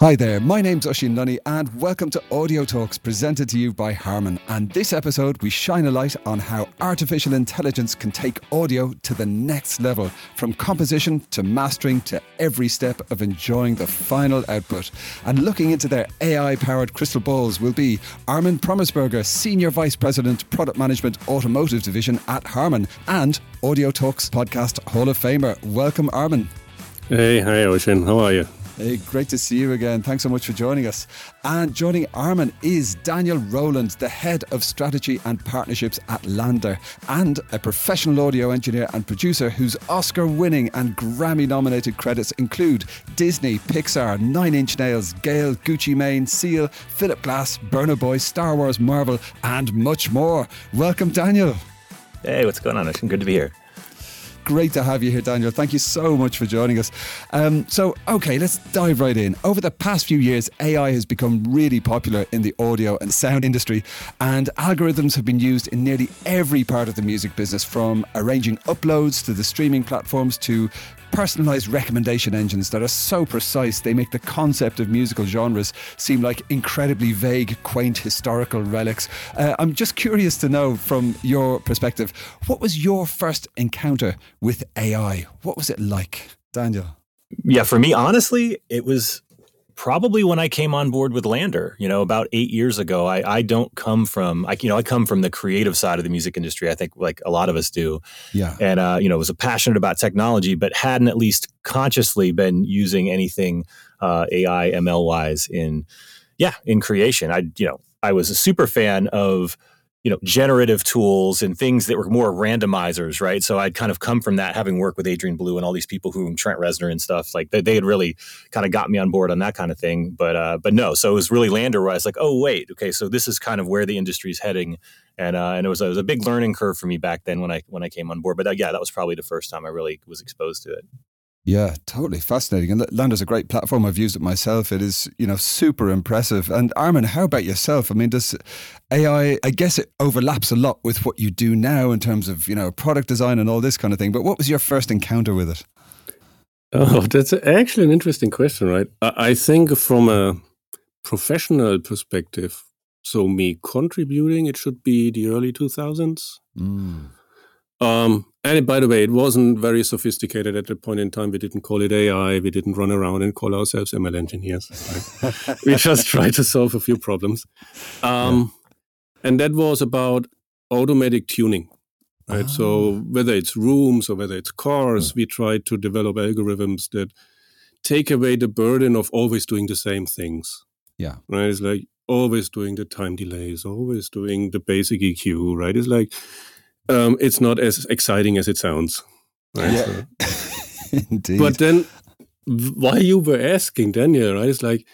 Hi there, my name's Oisín Lunny, and welcome to Audio Talks presented to you by Harman. And this episode, we shine a light on how artificial intelligence can take audio to the next level, from composition to mastering to every step of enjoying the final output. And looking into their AI powered crystal balls will be Armin Prommersberger, Senior Vice President, Product Management Automotive Division at Harman, and Audio Talks Podcast Hall of Famer. Welcome, Armin. Hey, hi, Oisín. How are you? Hey, great to see you again. Thanks so much for joining us. And joining Armin is Daniel Rowland, the head of strategy and partnerships at LANDR, and a professional audio engineer and producer whose Oscar winning and Grammy nominated credits include Disney, Pixar, Nine Inch Nails, Gayle, Gucci Mane, Seal, Philip Glass, Burna Boy, Star Wars, Marvel, and much more. Welcome, Daniel. Hey, what's going on? It's good to be here. Great to have you here, Daniel. Thank you so much for joining us. Um, so, okay, let's dive right in. Over the past few years, AI has become really popular in the audio and sound industry, and algorithms have been used in nearly every part of the music business, from arranging uploads to the streaming platforms to personalized recommendation engines that are so precise they make the concept of musical genres seem like incredibly vague, quaint historical relics. Uh, I'm just curious to know from your perspective, what was your first encounter with AI? What was it like, Daniel? Yeah, for me, honestly, it was probably when I came on board with LANDR, you know, about eight years ago. I, I don't come from, I, you know, I come from the creative side of the music industry. I think like a lot of us do. Yeah. And, uh, you know, was passionate about technology, but hadn't at least consciously been using anything uh, AI, ML wise in, yeah, in creation. I, you know, I was a super fan of, you know generative tools and things that were more randomizers right? So i'd kind of come from that having worked with adrian belew and all these people who trent reznor and stuff like they, they had really kind of got me on board on that kind of thing but uh but no. So it was really LANDR where i was like oh wait okay so this is kind of where the industry is heading. And uh and it was, it was a big learning curve for me back then when i when i came on board but uh, yeah that was probably the first time i really was exposed to it yeah, totally fascinating. And LANDR's a great platform. I've used it myself. It is, you know, super impressive. And Armin, how about yourself? I mean, does AI, I guess it overlaps a lot with what you do now in terms of, you know, product design and all this kind of thing. But what was your first encounter with it? Oh, that's actually an interesting question, right? I think from a professional perspective, so me contributing, it should be the early 2000s. Mm. Um, and by the way, it wasn't very sophisticated at that point in time. We didn't call it AI. We didn't run around and call ourselves ML engineers. Right? we just tried to solve a few problems. Um, yeah. And that was about automatic tuning. Right. Oh. So whether it's rooms or whether it's cars, yeah. we tried to develop algorithms that take away the burden of always doing the same things. Yeah. Right. It's like always doing the time delays, always doing the basic EQ. Right. It's like um, it's not as exciting as it sounds. Right? Yeah. So, Indeed. But then, why you were asking, Daniel, right? It's like,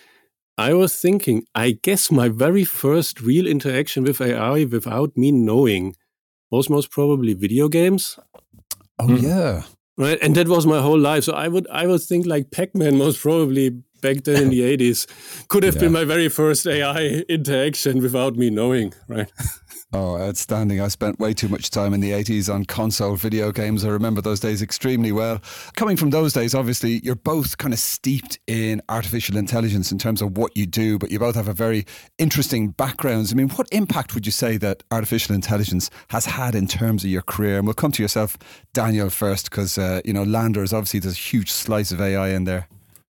I was thinking, I guess my very first real interaction with AI without me knowing was most probably video games. Oh, mm. yeah. Right. And that was my whole life. So I would, I would think like Pac Man most probably back then in the 80s could have yeah. been my very first AI interaction without me knowing. Right. Oh, outstanding. I spent way too much time in the 80s on console video games. I remember those days extremely well. Coming from those days, obviously, you're both kind of steeped in artificial intelligence in terms of what you do, but you both have a very interesting backgrounds. I mean, what impact would you say that artificial intelligence has had in terms of your career? And we'll come to yourself, Daniel, first, because, uh, you know, LANDR is obviously there's a huge slice of AI in there.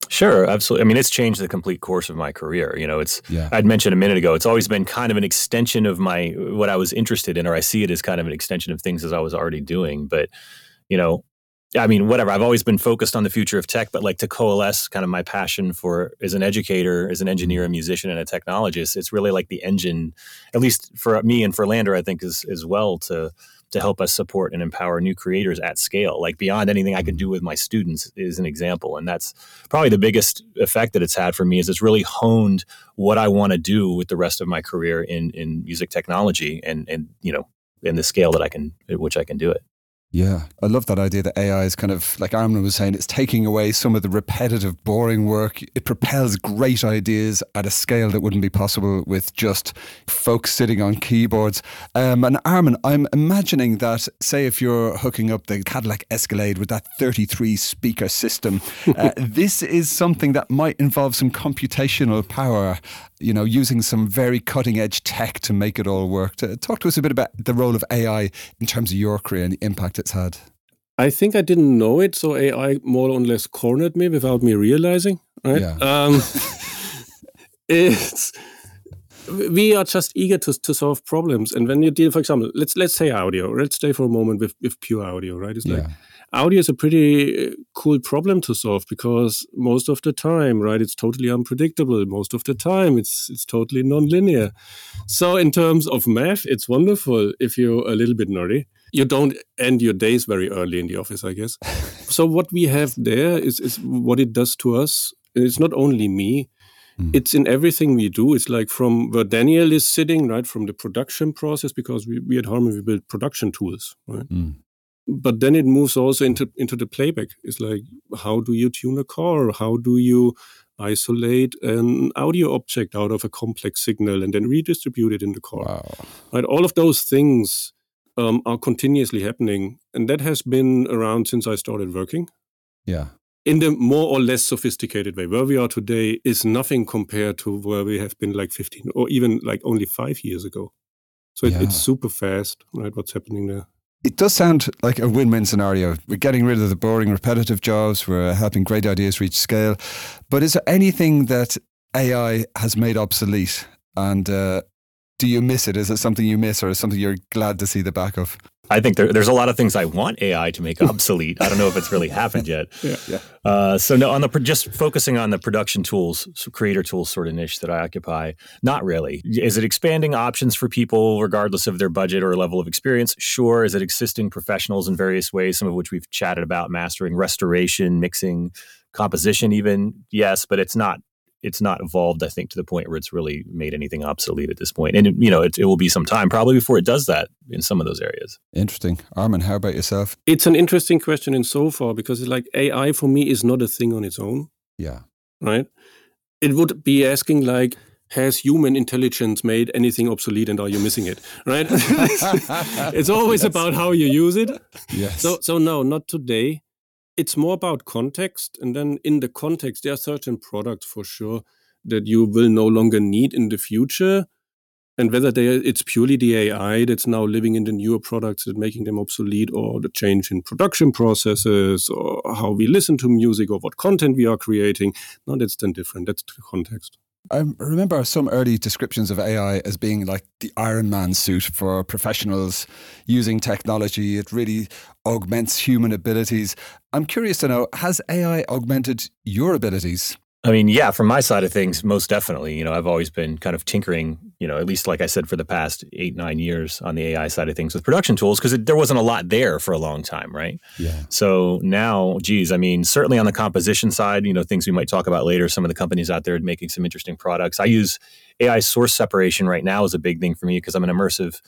Sure, absolutely. I mean, it's changed the complete course of my career. You know, it's yeah. I'd mentioned a minute ago. It's always been kind of an extension of my what I was interested in, or I see it as kind of an extension of things as I was already doing. But you know, I mean, whatever. I've always been focused on the future of tech, but like to coalesce kind of my passion for as an educator, as an engineer, a musician, and a technologist. It's really like the engine, at least for me and for LANDR, I think, as as well to to help us support and empower new creators at scale, like beyond anything I could do with my students is an example. And that's probably the biggest effect that it's had for me is it's really honed what I want to do with the rest of my career in, in music technology and, and, you know, in the scale that I can, at which I can do it. Yeah, I love that idea that AI is kind of, like Armin was saying, it's taking away some of the repetitive, boring work. It propels great ideas at a scale that wouldn't be possible with just folks sitting on keyboards. Um, and Armin, I'm imagining that, say, if you're hooking up the Cadillac Escalade with that 33 speaker system, uh, this is something that might involve some computational power, you know, using some very cutting edge tech to make it all work. Talk to us a bit about the role of AI in terms of your career and the impact it's had? I think I didn't know it, so AI more or less cornered me without me realizing. Right? Yeah. Um, it's we are just eager to, to solve problems, and when you deal, for example, let's let's say audio. Let's stay for a moment with, with pure audio, right? It's yeah. like audio is a pretty uh, cool problem to solve because most of the time, right, it's totally unpredictable. Most of the time, it's it's totally nonlinear. So in terms of math, it's wonderful if you're a little bit nerdy. You don't end your days very early in the office, I guess. so what we have there is is what it does to us. It's not only me. Mm. It's in everything we do. It's like from where Daniel is sitting, right, from the production process, because we, we at Harman we build production tools, right? Mm but then it moves also into into the playback. It's like how do you tune a car? How do you isolate an audio object out of a complex signal and then redistribute it in the car? Wow. Right, all of those things um, are continuously happening, and that has been around since I started working. Yeah. In the more or less sophisticated way, where we are today is nothing compared to where we have been like 15 or even like only five years ago. So it, yeah. it's super fast, right? What's happening there? It does sound like a win win scenario. We're getting rid of the boring, repetitive jobs, we're helping great ideas reach scale. But is there anything that AI has made obsolete? And uh, do you miss it? Is it something you miss or is something you're glad to see the back of? I think there, there's a lot of things I want AI to make obsolete. I don't know if it's really happened yet. Yeah. yeah. Uh, so no, on the just focusing on the production tools, so creator tools sort of niche that I occupy. Not really. Is it expanding options for people regardless of their budget or level of experience? Sure. Is it assisting professionals in various ways, some of which we've chatted about, mastering, restoration, mixing, composition, even yes, but it's not it's not evolved, I think, to the point where it's really made anything obsolete at this point. And, you know, it, it, will be some time probably before it does that in some of those areas. Interesting. Armin, how about yourself? It's an interesting question in so far because it's like AI for me is not a thing on its own. Yeah. Right? It would be asking, like, has human intelligence made anything obsolete and are you missing it right it's always yes. about how you use it yes so so no not today it's more about context. And then in the context, there are certain products for sure that you will no longer need in the future. And whether they, it's purely the AI that's now living in the newer products and making them obsolete, or the change in production processes, or how we listen to music, or what content we are creating, no, that's then different. That's the context. I remember some early descriptions of AI as being like the Iron Man suit for professionals using technology. It really augments human abilities. I'm curious to know has AI augmented your abilities? I mean, yeah, from my side of things, most definitely. You know, I've always been kind of tinkering, you know, at least like I said, for the past eight, nine years on the AI side of things with production tools because there wasn't a lot there for a long time, right? Yeah. So now, geez, I mean, certainly on the composition side, you know, things we might talk about later, some of the companies out there making some interesting products. I use AI source separation right now is a big thing for me because I'm an immersive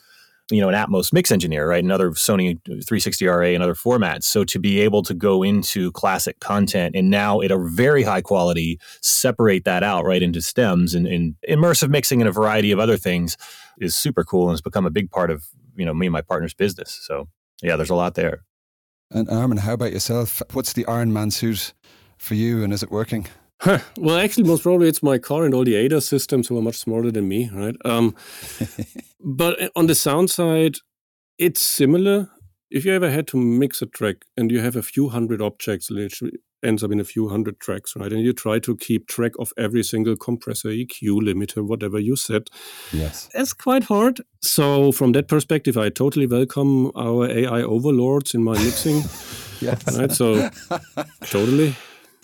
you know an Atmos mix engineer, right? Another Sony 360RA and other formats. So to be able to go into classic content and now at a very high quality separate that out right into stems and, and immersive mixing and a variety of other things is super cool and has become a big part of you know me and my partner's business. So yeah, there's a lot there. And Armin, how about yourself? What's the Iron Man suit for you, and is it working? Huh. Well, actually, most probably it's my car and all the ADAS systems who are much smarter than me, right? Um, but on the sound side, it's similar. If you ever had to mix a track and you have a few hundred objects, literally ends up in a few hundred tracks, right? And you try to keep track of every single compressor, EQ, limiter, whatever you set. Yes. It's quite hard. So from that perspective, I totally welcome our AI overlords in my mixing. yes. Right. So totally.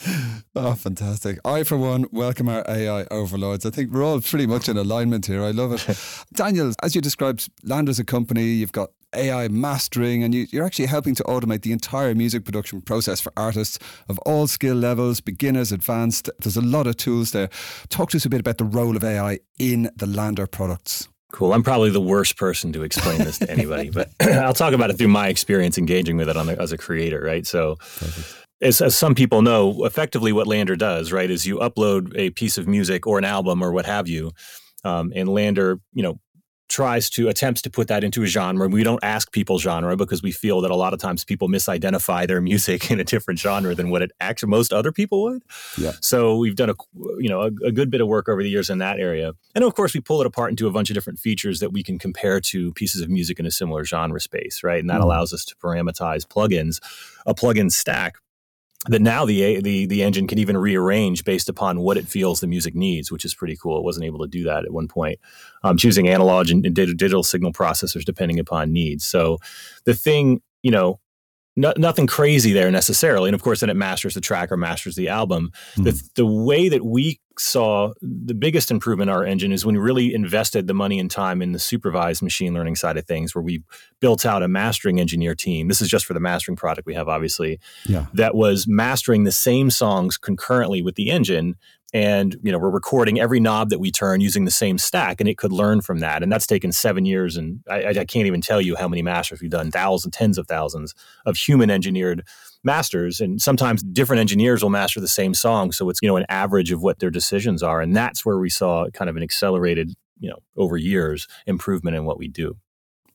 Oh, fantastic. I, for one, welcome our AI overlords. I think we're all pretty much in alignment here. I love it. Daniel, as you described, LANDR's a company, you've got AI mastering, and you, are actually helping to automate the entire music production process for artists of all skill levels, beginners, advanced. There's a lot of tools there. Talk to us a bit about the role of AI in the LANDR products. Cool. I'm probably the worst person to explain this to anybody, but I'll talk about it through my experience engaging with it the, as a creator, right? So, as, as, some people know, effectively what LANDR does, right, is you upload a piece of music or an album or what have you, um, and LANDR, you know, tries to attempts to put that into a genre. We don't ask people genre because we feel that a lot of times people misidentify their music in a different genre than what it actually most other people would. Yeah. So we've done a you know a, a, good bit of work over the years in that area, and of course we pull it apart into a bunch of different features that we can compare to pieces of music in a similar genre space, right? And that mm. allows us to parameterize plugins, a plugin stack that now the, the the engine can even rearrange based upon what it feels the music needs, which is pretty cool. It wasn't able to do that at one point. Um, choosing analog and, and digital signal processors depending upon needs. So the thing, you know, no, nothing crazy there necessarily. And of course, then it masters the track or masters the album. Mm. The, the way that we saw the biggest improvement in our engine is when we really invested the money and time in the supervised machine learning side of things, where we built out a mastering engineer team. This is just for the mastering product we have, obviously, yeah. that was mastering the same songs concurrently with the engine and you know we're recording every knob that we turn using the same stack and it could learn from that and that's taken seven years and I, I can't even tell you how many masters we've done thousands tens of thousands of human engineered masters and sometimes different engineers will master the same song so it's you know an average of what their decisions are and that's where we saw kind of an accelerated you know over years improvement in what we do.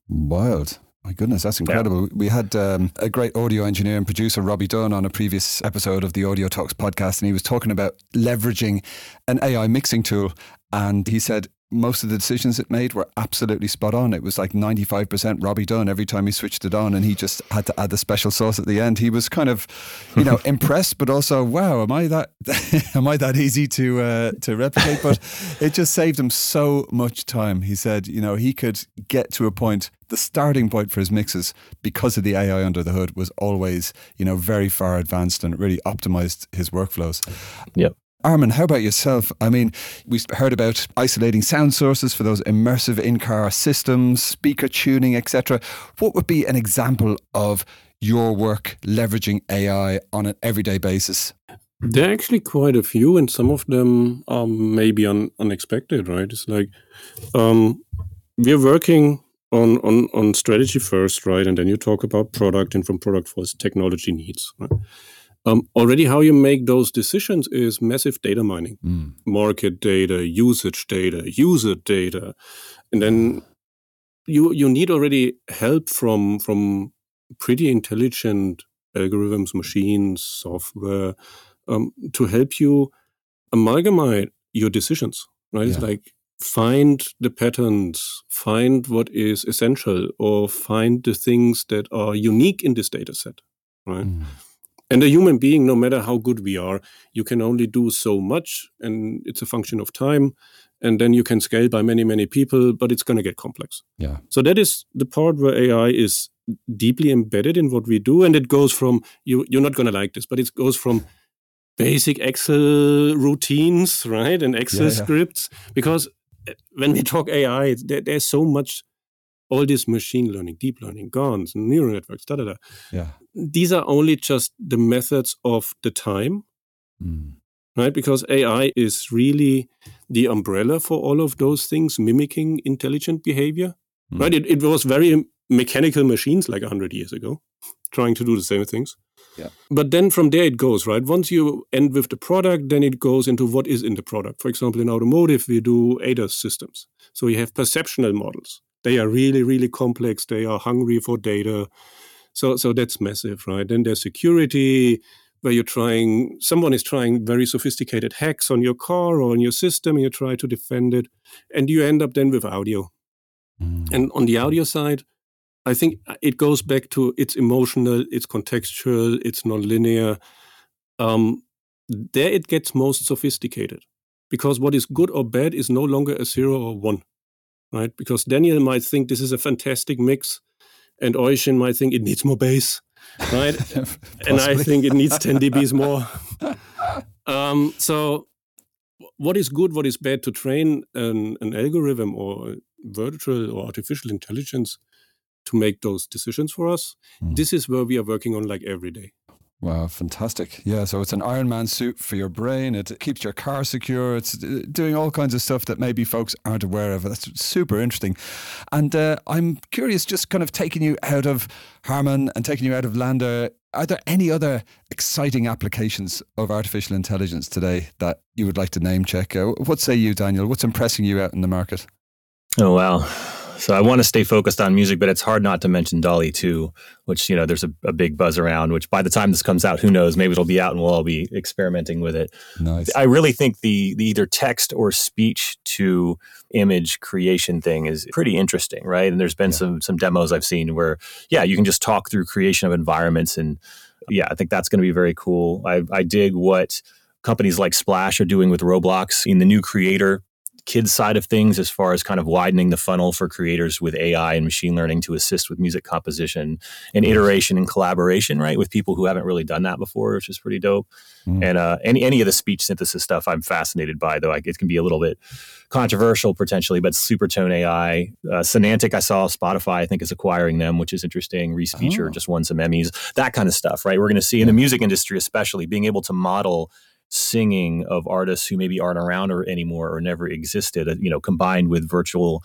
Wild my goodness, that's incredible. Yeah. We had um, a great audio engineer and producer, Robbie Dunn, on a previous episode of the Audio Talks podcast, and he was talking about leveraging an AI mixing tool. And he said most of the decisions it made were absolutely spot on. It was like 95% Robbie Dunn every time he switched it on and he just had to add the special sauce at the end. He was kind of, you know, impressed, but also, wow, am I that, am I that easy to, uh, to replicate? But it just saved him so much time. He said, you know, he could get to a point, the starting point for his mixes because of the AI under the hood was always, you know, very far advanced and it really optimized his workflows. Yep. Armin, how about yourself? I mean, we've heard about isolating sound sources for those immersive in-car systems, speaker tuning, etc. What would be an example of your work leveraging AI on an everyday basis? There are actually quite a few, and some of them are maybe un- unexpected, right? It's like um, we're working on, on, on strategy first, right? And then you talk about product, and from product first, technology needs. Right? Um, already, how you make those decisions is massive data mining, mm. market data, usage data, user data, and then you you need already help from from pretty intelligent algorithms, machines, software um, to help you amalgamate your decisions. Right, yeah. like find the patterns, find what is essential, or find the things that are unique in this data set. Right. Mm. And a human being, no matter how good we are, you can only do so much, and it's a function of time. And then you can scale by many, many people, but it's going to get complex. Yeah. So that is the part where AI is deeply embedded in what we do, and it goes from you. You're not going to like this, but it goes from basic Excel routines, right, and Excel yeah, yeah. scripts, because eh, when we talk AI, there, there's so much all this machine learning, deep learning, GANs, neural networks, da da da. Yeah. These are only just the methods of the time, mm. right? Because AI is really the umbrella for all of those things, mimicking intelligent behavior, mm. right? It, it was very mechanical machines like 100 years ago, trying to do the same things. Yeah. But then from there it goes, right? Once you end with the product, then it goes into what is in the product. For example, in automotive, we do ADAS systems. So you have perceptual models. They are really, really complex. They are hungry for data. So, so that's massive, right? Then there's security, where you're trying, someone is trying very sophisticated hacks on your car or on your system, and you try to defend it, and you end up then with audio. Mm. And on the audio side, I think it goes back to it's emotional, it's contextual, it's nonlinear. Um, there it gets most sophisticated because what is good or bad is no longer a zero or one right? Because Daniel might think this is a fantastic mix, and Oisin might think it needs more bass, right? and I think it needs 10 dBs more. um, so, what is good, what is bad to train an, an algorithm or virtual or artificial intelligence to make those decisions for us? Mm. This is where we are working on like every day. Wow, fantastic. Yeah, so it's an Iron Man suit for your brain. It keeps your car secure. It's uh, doing all kinds of stuff that maybe folks aren't aware of. That's super interesting. And uh, I'm curious, just kind of taking you out of Harman and taking you out of LANDR, are there any other exciting applications of artificial intelligence today that you would like to name check? Uh, what say you, Daniel? What's impressing you out in the market? Oh, wow. So I want to stay focused on music, but it's hard not to mention DALL-E 2, which, you know, there's a, a, big buzz around, which by the time this comes out, who knows, maybe it'll be out and we'll all be experimenting with it. Nice. I really think the, the either text or speech to image creation thing is pretty interesting, right? And there's been yeah. some some demos I've seen where, yeah, you can just talk through creation of environments. And yeah, I think that's going to be very cool. I, I dig what companies like Splash are doing with Roblox in the new creator kids side of things as far as kind of widening the funnel for creators with AI and machine learning to assist with music composition and iteration and collaboration, right? With people who haven't really done that before, which is pretty dope. Mm. And uh, any any of the speech synthesis stuff, I'm fascinated by. Though it can be a little bit controversial potentially, but Supertone AI, uh, Sonantic, I saw Spotify, I think is acquiring them, which is interesting. Respeecher oh. just won some Emmys, that kind of stuff, right? We're going to see in the music industry, especially being able to model singing of artists who maybe aren't around or anymore or never existed, uh, you know, combined with virtual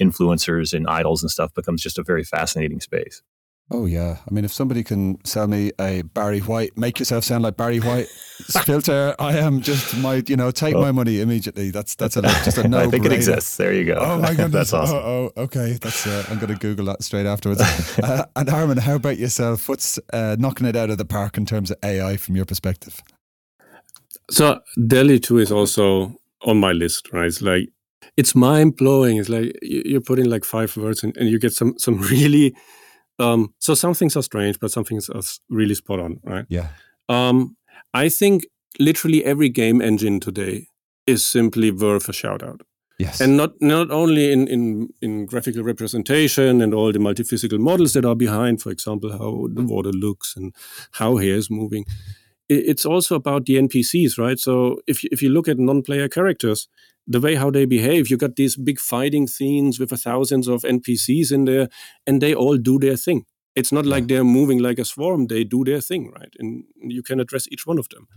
influencers and idols and stuff becomes just a very fascinating space. Oh yeah, I mean, if somebody can sell me a Barry White, make yourself sound like Barry White filter, I am just my, you know, take oh. my money immediately. That's that's a just a no. I think it exists. There you go. Oh my goodness, that's awesome. Oh, oh okay, that's uh, I'm going to Google that straight afterwards. uh, and Armin, how about yourself? What's uh, knocking it out of the park in terms of AI from your perspective? So DALL-E 2 is also on my list, right? It's like it's mind blowing. It's like you put in like five words and, and you get some some really um so some things are strange, but some things are really spot on, right? Yeah. Um I think literally every game engine today is simply worth a shout out. Yes. And not not only in, in, in graphical representation and all the multi-physical models that are behind, for example, how the water looks and how hair is moving it's also about the NPCs, right? So if you, if you look at non-player characters, the way how they behave, you got these big fighting scenes with thousands of NPCs in there, and they all do their thing. It's not yeah. like they're moving like a swarm; they do their thing, right? And you can address each one of them.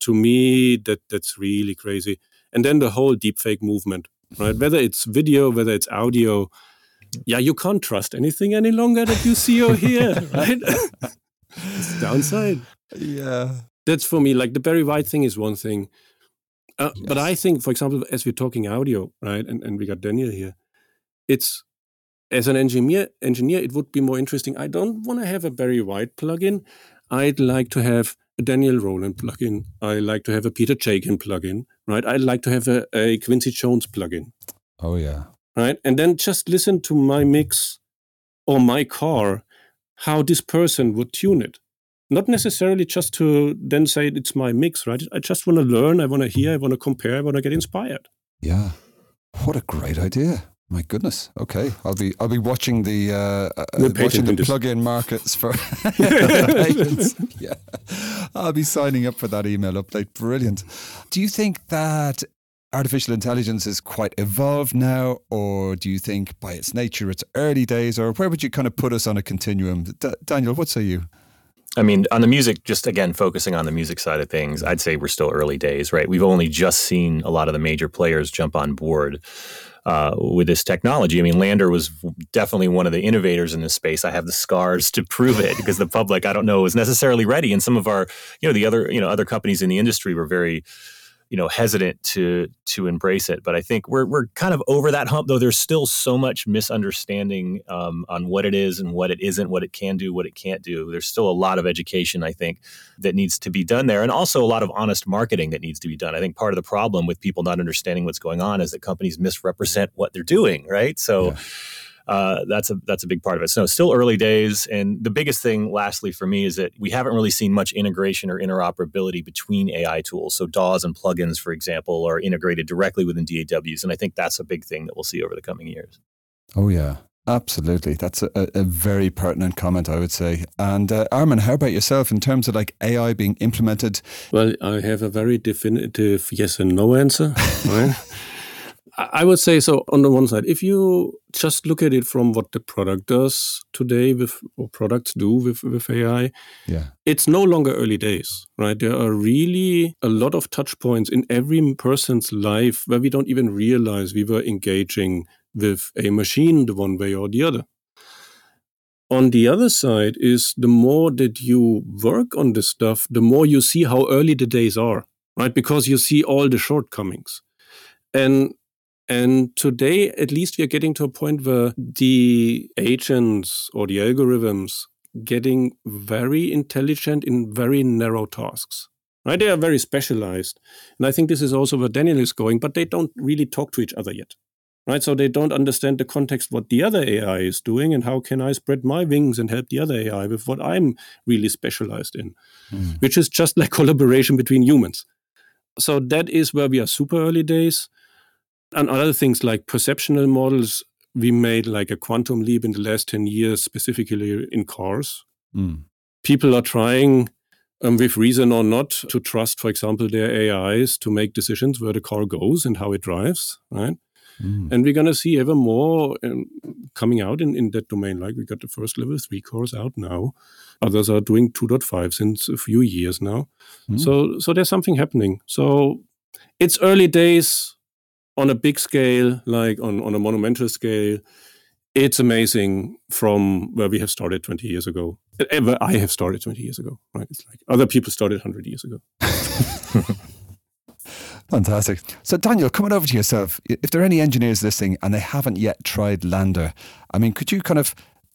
To me, that that's really crazy. And then the whole deepfake movement, right? Whether it's video, whether it's audio, yeah, you can't trust anything any longer that you see or hear, right? it's downside. Yeah, that's for me like the Barry White thing is one thing. Uh, yes. But I think, for example, as we're talking audio, right, and, and we got Daniel here, it's as an engineer, engineer, it would be more interesting. I don't want to have a Barry White plugin. I'd like to have a Daniel Rowland plugin. I like to have a Peter Chaikin plugin, right? I'd like to have a, a Quincy Jones plugin. Oh yeah, right. And then just listen to my mix or my car, how this person would tune it not necessarily just to then say it's my mix, right? I just want to learn, I want to hear, I want to compare, I want to get inspired. Yeah. What a great idea. My goodness. Okay, I'll be I'll be watching the uh, uh, watching the plug-in markets for yeah. I'll be signing up for that email update. Brilliant. Do you think that artificial intelligence is quite evolved now, or do you think by its nature it's early days, or where would you kind of put us on a continuum? D- Daniel, what say you? I mean, on the music, just again, focusing on the music side of things, I'd say we're still early days, right? We've only just seen a lot of the major players jump on board uh, with this technology. I mean, LANDR was definitely one of the innovators in this space. I have the scars to prove it because the public, I don't know, is necessarily ready. And some of our, you know, the other, you know, other companies in the industry were very, you know hesitant to to embrace it. But I think we're we're kind of over that hump, though. There's still so much misunderstanding um, on what it is and what it isn't, what it can do, what it can't do. There's still a lot of education, I think, that needs to be done there, and also a lot of honest marketing that needs to be done. I think part of the problem with people not understanding what's going on is that companies misrepresent what they're doing, right? So. Yeah uh, that's a that's a big part of it. So still early days, and the biggest thing, lastly, for me, is that we haven't really seen much integration or interoperability between AI tools. So DAWs and plugins, for example, are integrated directly within DAWs, and I think that's a big thing that we'll see over the coming years. Oh yeah, Absolutely. That's a, a, very pertinent comment, I would say. And uh, Armin, how about yourself in terms of like AI being implemented? Well, I have a very definitive yes and no answer. Right? I would say so on the one side, if you just look at it from what the product does today with or products do with, with AI, yeah. it's no longer early days, right? There are really a lot of touch points in every person's life where we don't even realize we were engaging with a machine the one way or the other. On the other side is the more that you work on this stuff, the more you see how early the days are, right? Because you see all the shortcomings. And and today, at least, we are getting to a point where the agents or the algorithms getting very intelligent in very narrow tasks. Right? They are very specialized. And I think this is also where Daniel is going, but they don't really talk to each other yet. Right? So they don't understand the context what the other AI is doing and how can I spread my wings and help the other AI with what I'm really specialized in, mm. which is just like collaboration between humans. So that is where we are super early days and other things like perceptual models, we made like a quantum leap in the last 10 years, specifically in cars. Mm. People are trying, um, with reason or not, to trust, for example, their AIs to make decisions where the car goes and how it drives, right? Mm. And we're going to see ever more um, coming out in, in that domain. Like we got the first level three cars out now. Others are doing 2.5 since a few years now. Mm. So, so there's something happening. So it's early days on a big scale, like on, on a monumental scale, it's amazing from where we have started 20 years ago. Eh, where I have started 20 years ago, right? It's like other people started 100 years ago. Fantastic. So, Daniel, coming over to yourself, if there are any engineers listening and they haven't yet tried LANDR, I mean, could you kind of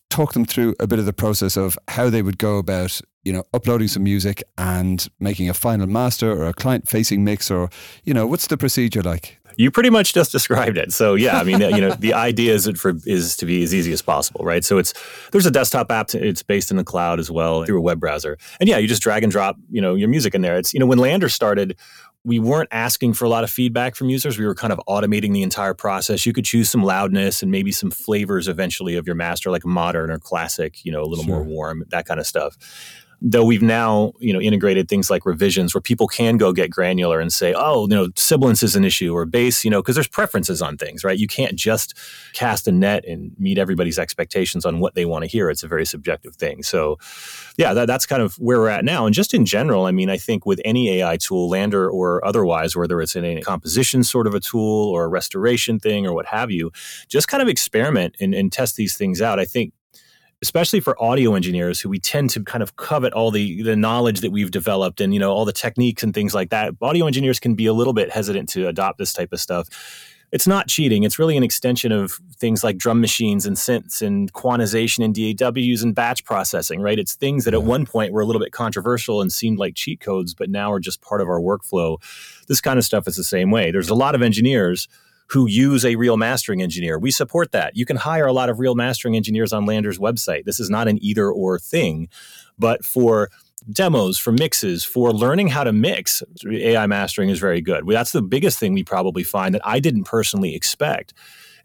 talk them through a bit of the process of how they would go about, you know, uploading some music and making a final master or a client facing mix or, you know, what's the procedure like? You pretty much just described it. So yeah, I mean, you know, the idea is for is to be as easy as possible, right? So it's there's a desktop app. It's based in the cloud as well through a web browser, and yeah, you just drag and drop, you know, your music in there. It's you know, when LANDR started, we weren't asking for a lot of feedback from users. We were kind of automating the entire process. You could choose some loudness and maybe some flavors eventually of your master, like modern or classic, you know, a little sure. more warm, that kind of stuff though we've now you know integrated things like revisions where people can go get granular and say oh you know sibilance is an issue or bass you know because there's preferences on things right? You can't just cast a net and meet everybody's expectations on what they want to hear. It's a very subjective thing. So yeah that, that's kind of where we're at now. And just in general i mean i think with any ai tool LANDR or otherwise whether it's in a composition sort of a tool or a restoration thing or what have you just kind of experiment and, and test these things out. I think especially for audio engineers who we tend to kind of covet all the the knowledge that we've developed and you know all the techniques and things like that audio engineers can be a little bit hesitant to adopt this type of stuff. It's not cheating. It's really an extension of things like drum machines and synths and quantization and daws and batch processing right? It's things that at one point were a little bit controversial and seemed like cheat codes but now are just part of our workflow. This kind of stuff is the same way. There's a lot of engineers who use a real mastering engineer. We support that. You can hire a lot of real mastering engineers on LANDR's website. This is not an either or thing, but for demos, for mixes, for learning how to mix, AI mastering is very good. That's the biggest thing we probably find that I didn't personally expect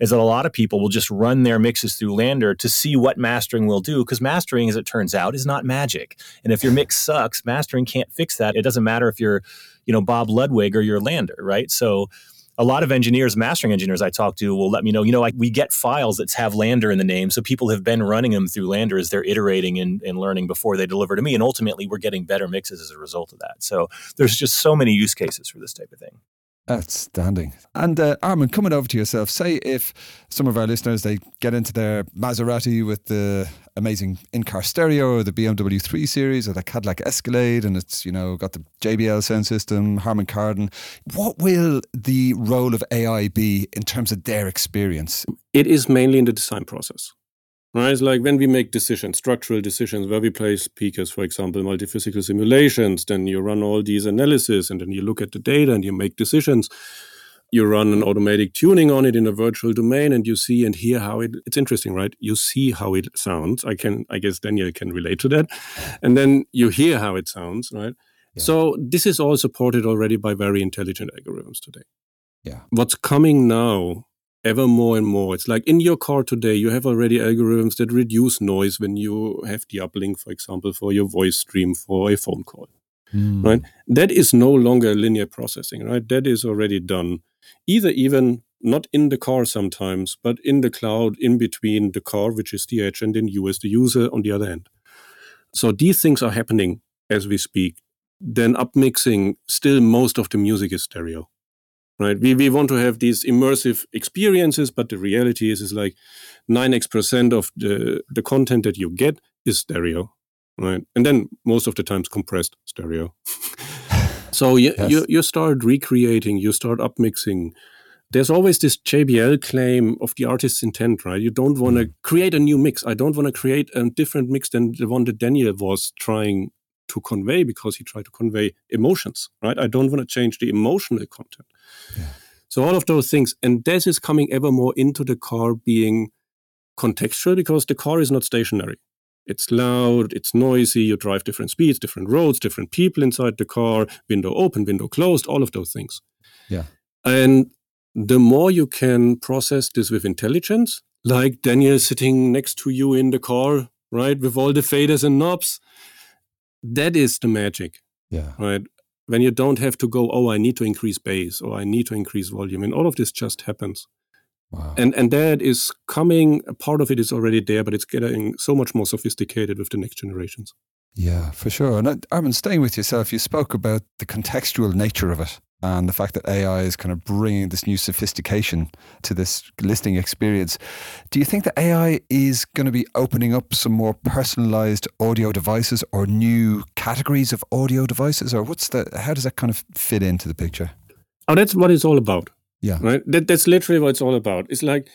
is that a lot of people will just run their mixes through LANDR to see what mastering will do because mastering as it turns out is not magic. And if your mix sucks, mastering can't fix that. It doesn't matter if you're, you know, Bob Ludwig or you're LANDR, right? So a lot of engineers, mastering engineers I talk to will let me know, you know, like we get files that have LANDR in the name. So people have been running them through LANDR as they're iterating and, and learning before they deliver to me. And ultimately, we're getting better mixes as a result of that. So there's just so many use cases for this type of thing. Outstanding. And uh, Armin, coming over to yourself, say if some of our listeners they get into their Maserati with the amazing in-car stereo or the BMW 3 Series or the Cadillac Escalade and it's, you know, got the JBL sound system, Harman Kardon, what will the role of AI be in terms of their experience? It is mainly in the design process. Right? It's like when we make decisions, structural decisions, where we place speakers, for example, multi-physical simulations, then you run all these analysis and then you look at the data and you make decisions. You run an automatic tuning on it in a virtual domain and you see and hear how it it's interesting, right? You see how it sounds. I can I guess Daniel can relate to that. And then you hear how it sounds, right? Yeah. So this is all supported already by very intelligent algorithms today. Yeah. What's coming now ever more and more. It's like in your car today, you have already algorithms that reduce noise when you have the uplink, for example, for your voice stream for a phone call. Mm. Right? That is no longer linear processing, right? That is already done. Either even not in the car sometimes, but in the cloud, in between the car, which is the edge, and then you as the user on the other end. So these things are happening as we speak. Then upmixing, still most of the music is stereo. Right? We, we want to have these immersive experiences, but the reality is is like 9x percent of the, the content that you get is stereo. Right. And then most of the times compressed stereo. so you, yes. you you start recreating, you start upmixing, there's always this JBL claim of the artist's intent, right? You don't want to mm. create a new mix. I don't want to create a different mix than the one that Daniel was trying to convey because he tried to convey emotions, right? I don't want to change the emotional content. Yeah. So all of those things, and this is coming ever more into the car being contextual because the car is not stationary. It's loud, it's noisy, you drive different speeds, different roads, different people inside the car, window open, window closed, all of those things. Yeah. And the more you can process this with intelligence, like Daniel sitting next to you in the car, right, with all the faders and knobs, that is the magic. Yeah. Right. When you don't have to go, oh, I need to increase bass or I need to increase volume, and all of this just happens. Wow. And and that is coming. A part of it is already there, but it's getting so much more sophisticated with the next generations. Yeah, for sure. And uh, Armin, staying with yourself, you spoke about the contextual nature of it and the fact that AI is kind of bringing this new sophistication to this listening experience. Do you think that AI is going to be opening up some more personalized audio devices or new categories of audio devices, or what's the how does that kind of fit into the picture? Oh, that's what it's all about. Yeah, right. That, that's literally what it's all about. It's like,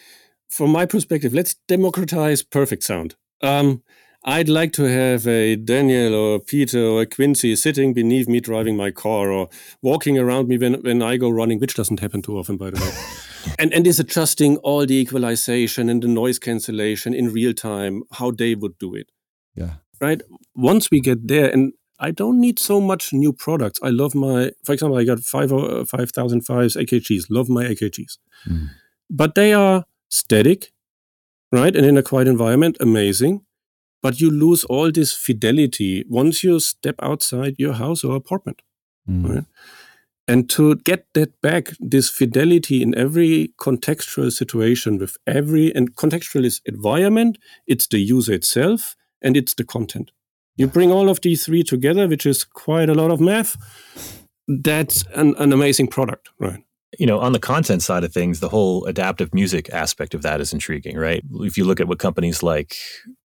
from my perspective, let's democratize perfect sound. Um, I'd like to have a Daniel or a Peter or a Quincy sitting beneath me driving my car or walking around me when, when I go running, which doesn't happen too often, by the way. and, and is adjusting all the equalization and the noise cancellation in real time, how they would do it. Yeah. Right? Once we get there, and I don't need so much new products. I love my, for example, I got five, uh, 5005 AKGs, love my AKGs. Mm. But they are static, right? And in a quiet environment, amazing but you lose all this fidelity once you step outside your house or apartment. Mm. Right? And to get that back, this fidelity in every contextual situation with every, and contextual is environment, it's the user itself, and it's the content. You bring all of these three together, which is quite a lot of math. That's an, an amazing product, right? you know, on the content side of things, the whole adaptive music aspect of that is intriguing, right? If you look at what companies like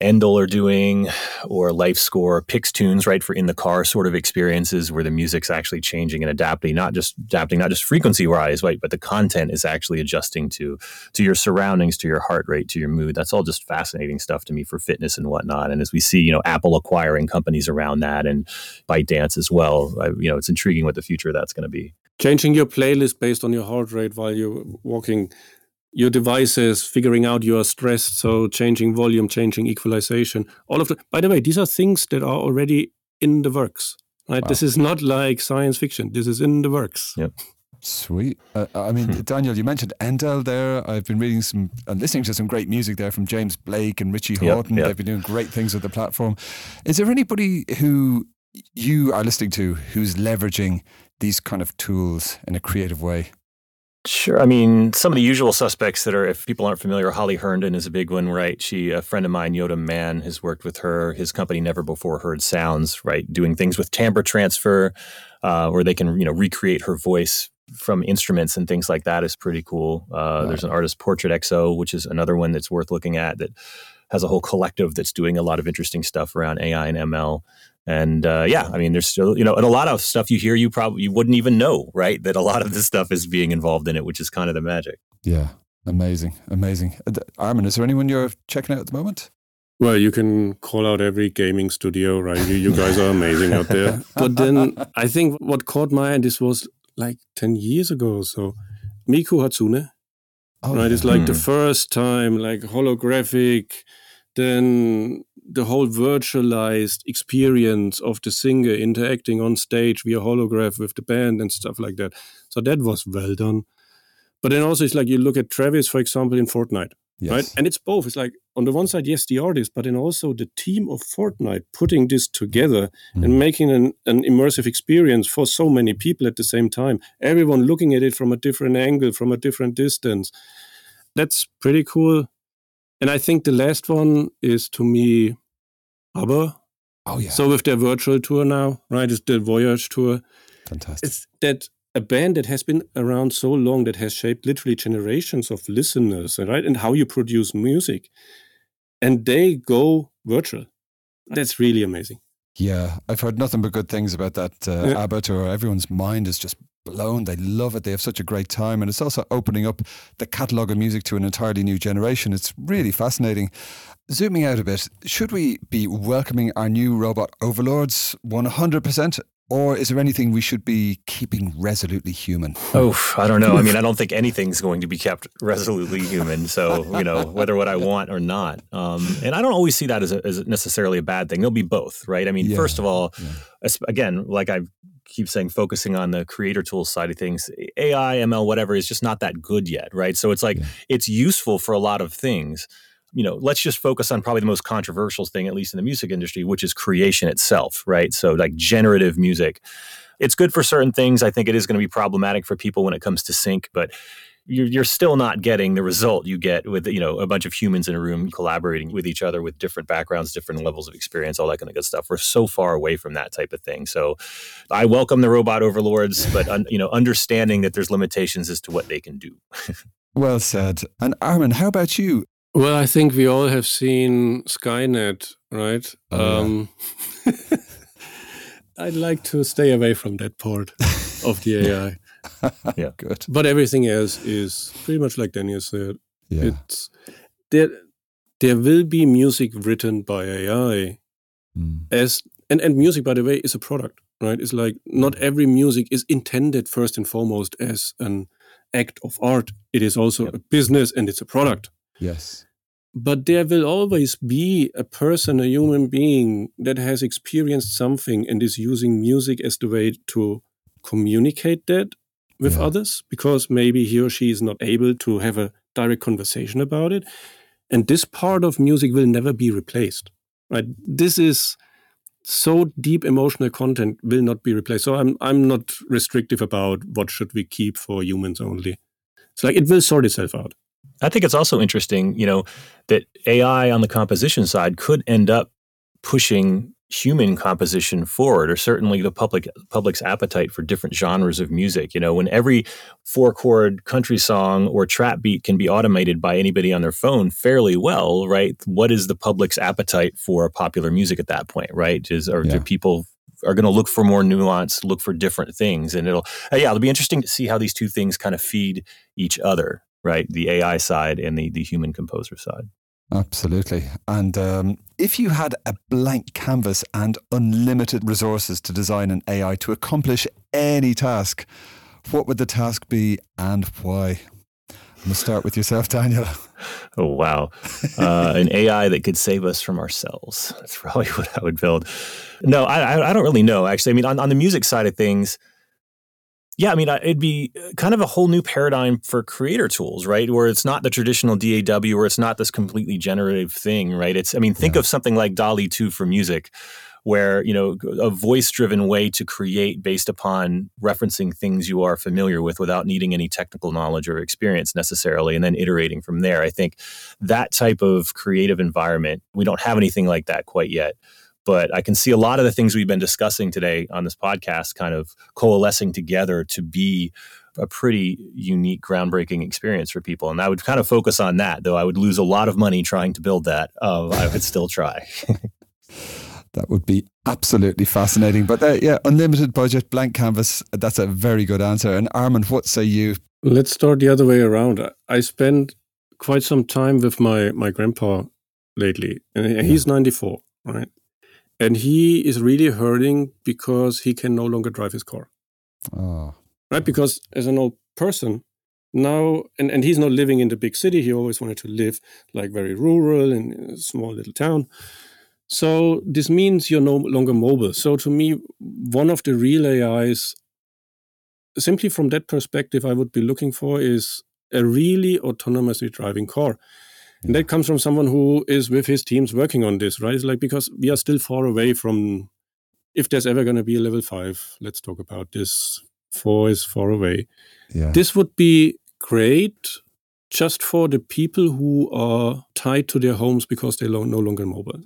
Endel are doing or LifeScore picks tunes right for in the car sort of experiences where the music's actually changing and adapting not just adapting not just frequency wise right but the content is actually adjusting to to your surroundings to your heart rate to your mood. That's all just fascinating stuff to me for fitness and whatnot. And as we see you know Apple acquiring companies around that and ByteDance as well I, you know it's intriguing what the future of that's going to be. Changing your playlist based on your heart rate while you're walking your devices, figuring out you are stressed, so changing volume, changing equalization, all of the. By the way, these are things that are already in the works. Right? Wow. This is not like science fiction. This is in the works. Yep. Sweet. Uh, I mean, hmm. Daniel, you mentioned Endel there. I've been reading some and listening to some great music there from James Blake and Richie Hawtin. Yep, yep. They've been doing great things with the platform. Is there anybody who you are listening to who's leveraging these kind of tools in a creative way? Sure. I mean, some of the usual suspects that are, if people aren't familiar, Holly Herndon is a big one, right? She, a friend of mine, Yotam Mann, has worked with her. His company, Never Before Heard Sounds, right? Doing things with timbre transfer, uh, where they can, you know, recreate her voice from instruments and things like that is pretty cool. Uh, wow. There's an artist, Portrait XO, which is another one that's worth looking at that has a whole collective that's doing a lot of interesting stuff around AI and ML. And uh, yeah, I mean, there's still, you know, and a lot of stuff you hear you probably you wouldn't even know, right? That a lot of this stuff is being involved in it, which is kind of the magic. Yeah, amazing, amazing. Uh, Armin, is there anyone you're checking out at the moment? Well, you can call out every gaming studio, right? You, you guys are amazing out there. But then I think what caught my eye, and this was like 10 years ago so, Miku Hatsune. Oh, right? Yeah. It's like hmm. the first time, like holographic, then the whole virtualized experience of the singer interacting on stage via holograph with the band and stuff like that. So that was well done. But then also it's like you look at Travis, for example, in Fortnite, Yes. Right. And it's both. It's like on the one side, yes, the artist, but then also the team of Fortnite putting this together mm. and making an, an immersive experience for so many people at the same time. Everyone looking at it from a different angle, from a different distance. That's pretty cool. And I think the last one is to me ABBA. Oh yeah. So with their virtual tour now, right? It's the Voyage tour. Fantastic. It's that a band that has been around so long that has shaped literally generations of listeners, right? And how you produce music. And they go virtual. That's really amazing. Yeah, I've heard nothing but good things about that uh, yeah. ABBA tour. Everyone's mind is just blown. They love it. They have such a great time. And it's also opening up the catalogue of music to an entirely new generation. It's really fascinating. Zooming out a bit, should we be welcoming our new robot overlords 100%? Or is there anything we should be keeping resolutely human? Oh, I don't know. I mean, I don't think anything's going to be kept resolutely human. So, you know, whether what I want or not. Um, and I don't always see that as, a, as necessarily a bad thing. There'll be both, right? I mean, yeah. first of all, yeah. again, like I keep saying, focusing on the creator tools side of things, AI, ML, whatever, is just not that good yet, right? So it's like yeah. it's useful for a lot of things you know, let's just focus on probably the most controversial thing, at least in the music industry, which is creation itself, right? So, like generative music. It's good for certain things. I think it is going to be problematic for people when it comes to sync, but you're, you're still not getting the result you get with you know a bunch of humans in a room collaborating with each other with different backgrounds, different levels of experience, all that kind of good stuff. We're so far away from that type of thing. So, I welcome the robot overlords, but un, you know, understanding that there's limitations as to what they can do. well said. And Armin, how about you? Well, I think we all have seen Skynet, right? Oh, um, yeah. I'd like to stay away from that part of the AI. yeah, good. But everything else is pretty much like Daniel said. Yeah. It's there. There will be music written by AI, mm. as and and music, by the way, is a product, right? It's like not every music is intended first and foremost as an act of art. It is also yep. a business and it's a product. Yes. But there will always be a person, a human being that has experienced something and is using music as the way to communicate that with yeah. others because maybe he or she is not able to have a direct conversation about it. And this part of music will never be replaced. Right? This is so deep emotional content will not be replaced. So I'm I'm not restrictive about what should we keep for humans only. It's like it will sort itself out. I think it's also interesting, you know, that AI on the composition side could end up pushing human composition forward or certainly the public public's appetite for different genres of music you know when every four chord country song or trap beat can be automated by anybody on their phone fairly well right what is the public's appetite for popular music at that point right is or yeah. do people are going to look for more nuance look for different things and it'll uh, yeah it'll be interesting to see how these two things kind of feed each other right? The AI side and the, the human composer side. Absolutely. And um, if you had a blank canvas and unlimited resources to design an AI to accomplish any task, what would the task be and why? I'm going to start with yourself, Daniel. Oh, wow. Uh, an AI that could save us from ourselves. That's probably what I would build. No, I, I don't really know, actually. I mean, on, on the music side of things, yeah, I mean, it'd be uh, kind of a whole new paradigm for creator tools, right? Where it's not the traditional DAW, where it's not this completely generative thing, right? It's, I mean, think yeah. of something like DALL-E 2 for music, where, you know, a voice driven way to create based upon referencing things you are familiar with without needing any technical knowledge or experience necessarily, and then iterating from there. I think that type of creative environment, we don't have anything like that quite yet but I can see a lot of the things we've been discussing today on this podcast kind of coalescing together to be a pretty unique, groundbreaking experience for people. And I would kind of focus on that, though I would lose a lot of money trying to build that. Uh, I would still try. that would be absolutely fascinating. But uh, yeah, unlimited budget, blank canvas. That's a very good answer. And Armin, what say you? Let's start the other way around. I spent quite some time with my my grandpa lately, and he's yeah. 94, right? And he is really hurting because he can no longer drive his car. Oh. Right? Because as an old person, now, and, and he's not living in the big city. He always wanted to live like very rural in a small little town. So this means you're no longer mobile. So to me, one of the real AIs, simply from that perspective, I would be looking for is a really autonomously driving car. And that comes from someone who is with his teams working on this, right? It's like because we are still far away from if there's ever going to be a level five, let's talk about this. Four is far away. Yeah. This would be great just for the people who are tied to their homes because they're no longer mobile.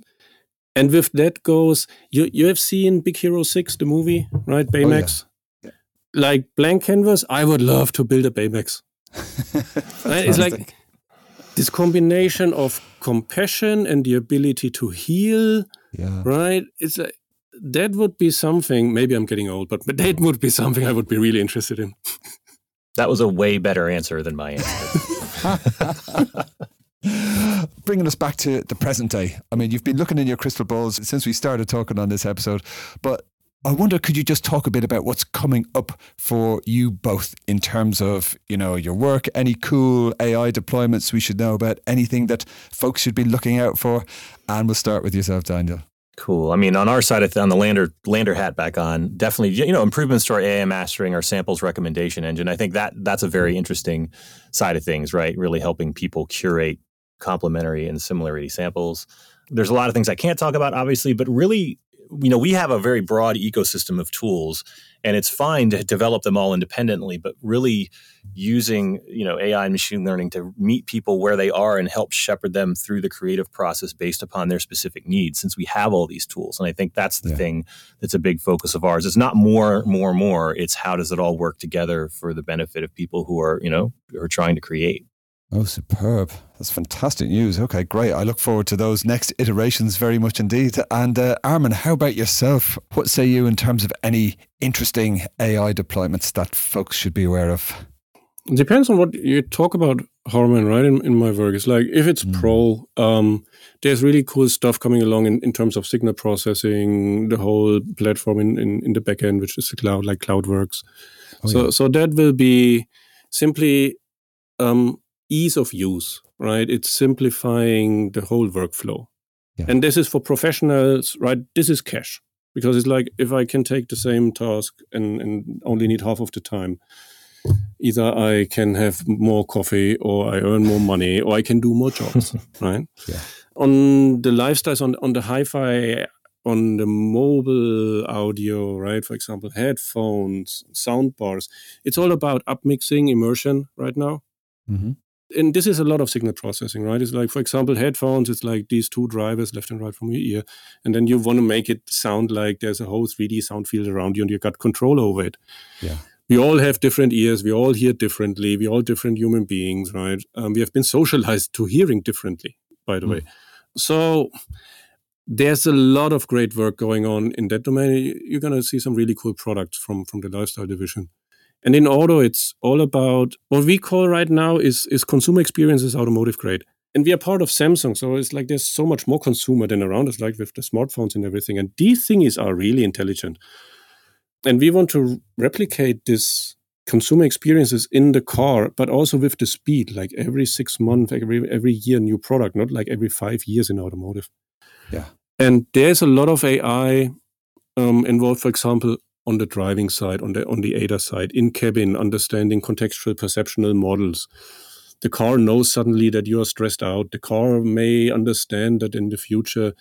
And with that goes, you, you have seen Big Hero 6, the movie, right? Baymax. Oh, yeah. Like blank canvas, I would love to build a Baymax. right? It's like this combination of compassion and the ability to heal, yeah. right? It's like that would be something. Maybe I'm getting old, but, but that would be something I would be really interested in. that was a way better answer than my answer. Bringing us back to the present day. I mean, you've been looking in your crystal balls since we started talking on this episode, but I wonder, could you just talk a bit about what's coming up for you both in terms of, you know, your work, any cool AI deployments we should know about, anything that folks should be looking out for? And we'll start with yourself, Daniel. Cool. I mean, on our side, on the LANDR LANDR hat back on, definitely, you know, improvements to our AI mastering, our samples recommendation engine. I think that that's a very interesting side of things, right? Really helping people curate complementary and similarity samples. There's a lot of things I can't talk about, obviously, but really you know we have a very broad ecosystem of tools and it's fine to develop them all independently but really using you know ai and machine learning to meet people where they are and help shepherd them through the creative process based upon their specific needs since we have all these tools. And i think that's the yeah. thing that's a big focus of ours. It's not more more more. It's how does it all work together for the benefit of people who are you know who are trying to create Oh, superb. That's fantastic news. Okay, great. I look forward to those next iterations very much indeed. And uh, Armin, how about yourself? What say you in terms of any interesting AI deployments that folks should be aware of? It depends on what you talk about, Harman, right? In, in my work, it's like if it's mm. pro, um, there's really cool stuff coming along in, in terms of signal processing, the whole platform in, in, in the backend, which is the cloud, like CloudWorks. Oh, so, yeah. so that will be simply um, ease of use, right? It's simplifying the whole workflow. Yeah. And this is for professionals, right? This is cash because it's like if I can take the same task and, and only need half of the time, either I can have more coffee or I earn more money or I can do more jobs, right? Yeah. On the lifestyles, on, on the hi fi, on the mobile audio, right? For example, headphones, sound bars, it's all about upmixing immersion right now. Mm-hmm and this is a lot of signal processing, right? It's like, for example, headphones, it's like these two drivers left and right from your ear. And then you want to make it sound like there's a whole 3D sound field around you and you got control over it. Yeah. We all have different ears. We all hear differently. We're all different human beings, right? Um, we have been socialized to hearing differently, by the mm. way. So there's a lot of great work going on in that domain. You're going to see some really cool products from, from the lifestyle division. And in auto, it's all about what we call right now is, is consumer experiences automotive grade. And we are part of Samsung. So it's like there's so much more consumer than around us, like with the smartphones and everything. And these things are really intelligent. And we want to replicate this consumer experiences in the car, but also with the speed, like every six months, every every year, new product, not like every five years in automotive. Yeah. And there's a lot of AI um, involved, for example, on the driving side, on the on the ADAS side, in cabin, understanding contextual perceptual models. The car knows suddenly that you are stressed out. The car may understand that in the future,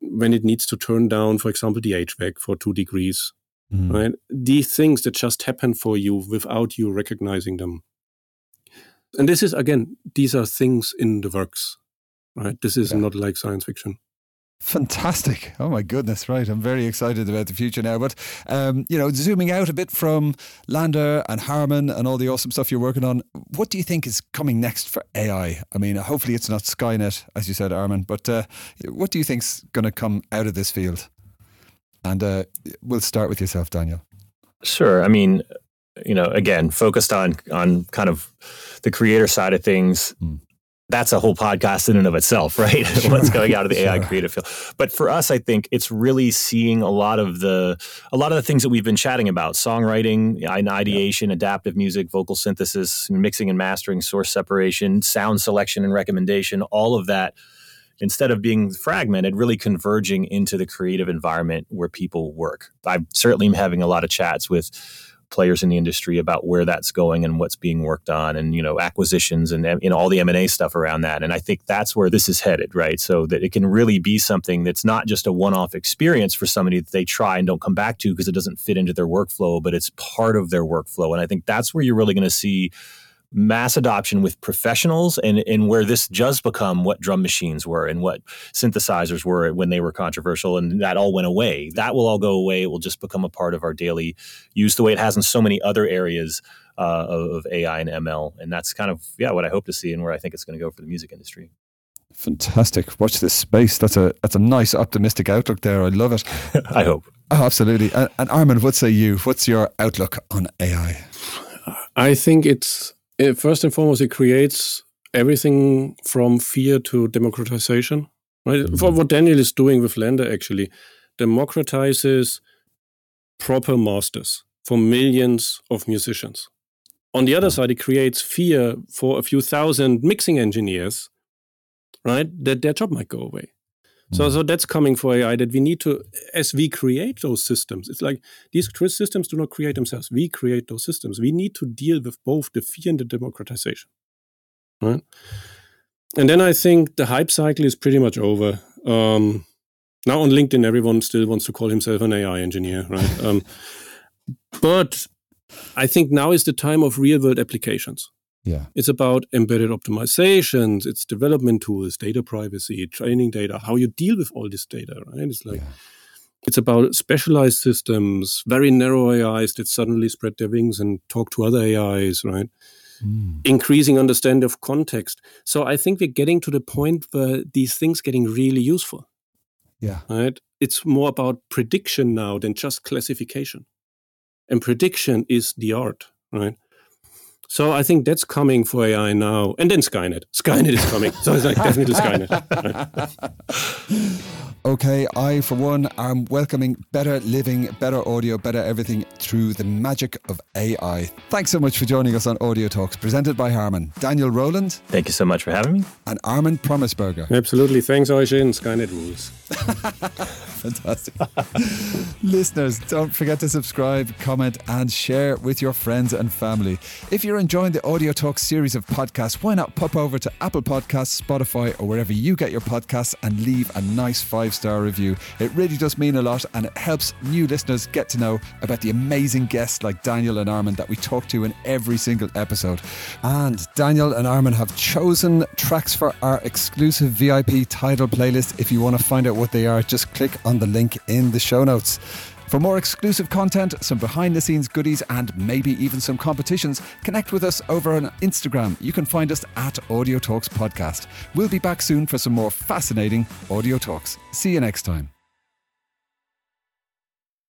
when it needs to turn down, for example, the HVAC for two degrees, mm. right? These things that just happen for you without you recognizing them. And this is again, these are things in the works, right? This is yeah. not like science fiction. Fantastic. Oh my goodness, right. I'm very excited about the future now. But, um, you know, zooming out a bit from LANDR and Harman and all the awesome stuff you're working on, what do you think is coming next for AI? I mean, hopefully it's not Skynet, as you said, Armin, but uh, what do you think's going to come out of this field? And uh, we'll start with yourself, Daniel. Sure. I mean, you know, again, focused on on kind of the creator side of things. Mm that's a whole podcast in and of itself, right? What's going out of the sure. AI creative field. But for us, I think it's really seeing a lot of the a lot of the things that we've been chatting about: songwriting, ideation, yeah. adaptive music, vocal synthesis, mixing and mastering, source separation, sound selection and recommendation. All of that, instead of being fragmented, really converging into the creative environment where people work. I certainly am having a lot of chats with players in the industry about where that's going and what's being worked on, and you know acquisitions and you know all the M and A stuff around that. And I think that's where this is headed, right? So that it can really be something that's not just a one-off experience for somebody that they try and don't come back to because it doesn't fit into their workflow, but it's part of their workflow. And I think that's where you're really going to see mass adoption with professionals and, and where this does become what drum machines were and what synthesizers were when they were controversial and that all went away. That will all go away. It will just become a part of our daily use the way it has in so many other areas uh, of, of AI and ML. And that's kind of, yeah, what I hope to see and where I think it's going to go for the music industry. Fantastic. Watch this space. That's a that's a nice optimistic outlook there. I love it. I hope. Oh, absolutely. And, and Armin, what say you? What's your outlook on AI? I think it's first and foremost, it creates everything from fear to democratization. Right? Mm-hmm. For what Daniel is doing with LANDR actually democratizes proper masters for millions of musicians. On the other side, it creates fear for a few thousand mixing engineers, right? That their job might go away. So, mm. so that's coming for AI that we need to, as we create those systems, it's like these systems do not create themselves. We create those systems. We need to deal with both the fear and the democratization. Right? And then I think the hype cycle is pretty much over. Um, now on LinkedIn, everyone still wants to call himself an AI engineer, right? um, but I think now is the time of real world applications. Yeah. It's about embedded optimizations, it's development tools, data privacy, training data, how you deal with all this data, right? It's like, yeah. it's about specialized systems, very narrow AIs that suddenly spread their wings and talk to other AIs, right? Mm. Increasing understanding of context. So I think we're getting to the point where these things getting really useful. Yeah. Right? It's more about prediction now than just classification. And prediction is the art, right? So I think that's coming for AI now. And then Skynet. Skynet is coming. so it's like definitely Skynet. okay, I, for one, am welcoming better living, better audio, better everything through the magic of AI. Thanks so much for joining us on Audio Talks, presented by Harman. Daniel Rowland. Thank you so much for having me. And Armin Prommersberger. Absolutely. Thanks, Oisin. Skynet rules. Fantastic. Listeners, don't forget to subscribe, comment, and share with your friends and family. If you're enjoying the Audio Talk series of podcasts, why not pop over to Apple Podcasts, Spotify, or wherever you get your podcasts and leave a nice five star review? It really does mean a lot and it helps new listeners get to know about the amazing guests like Daniel and Armin that we talk to in every single episode. And Daniel and Armin have chosen tracks for our exclusive VIP title playlist. If you want to find out what they are, just click on the link in the show notes. For more exclusive content, some behind the scenes goodies, and maybe even some competitions, connect with us over on Instagram. You can find us at Audio Talks Podcast. We'll be back soon for some more fascinating audio talks. See you next time.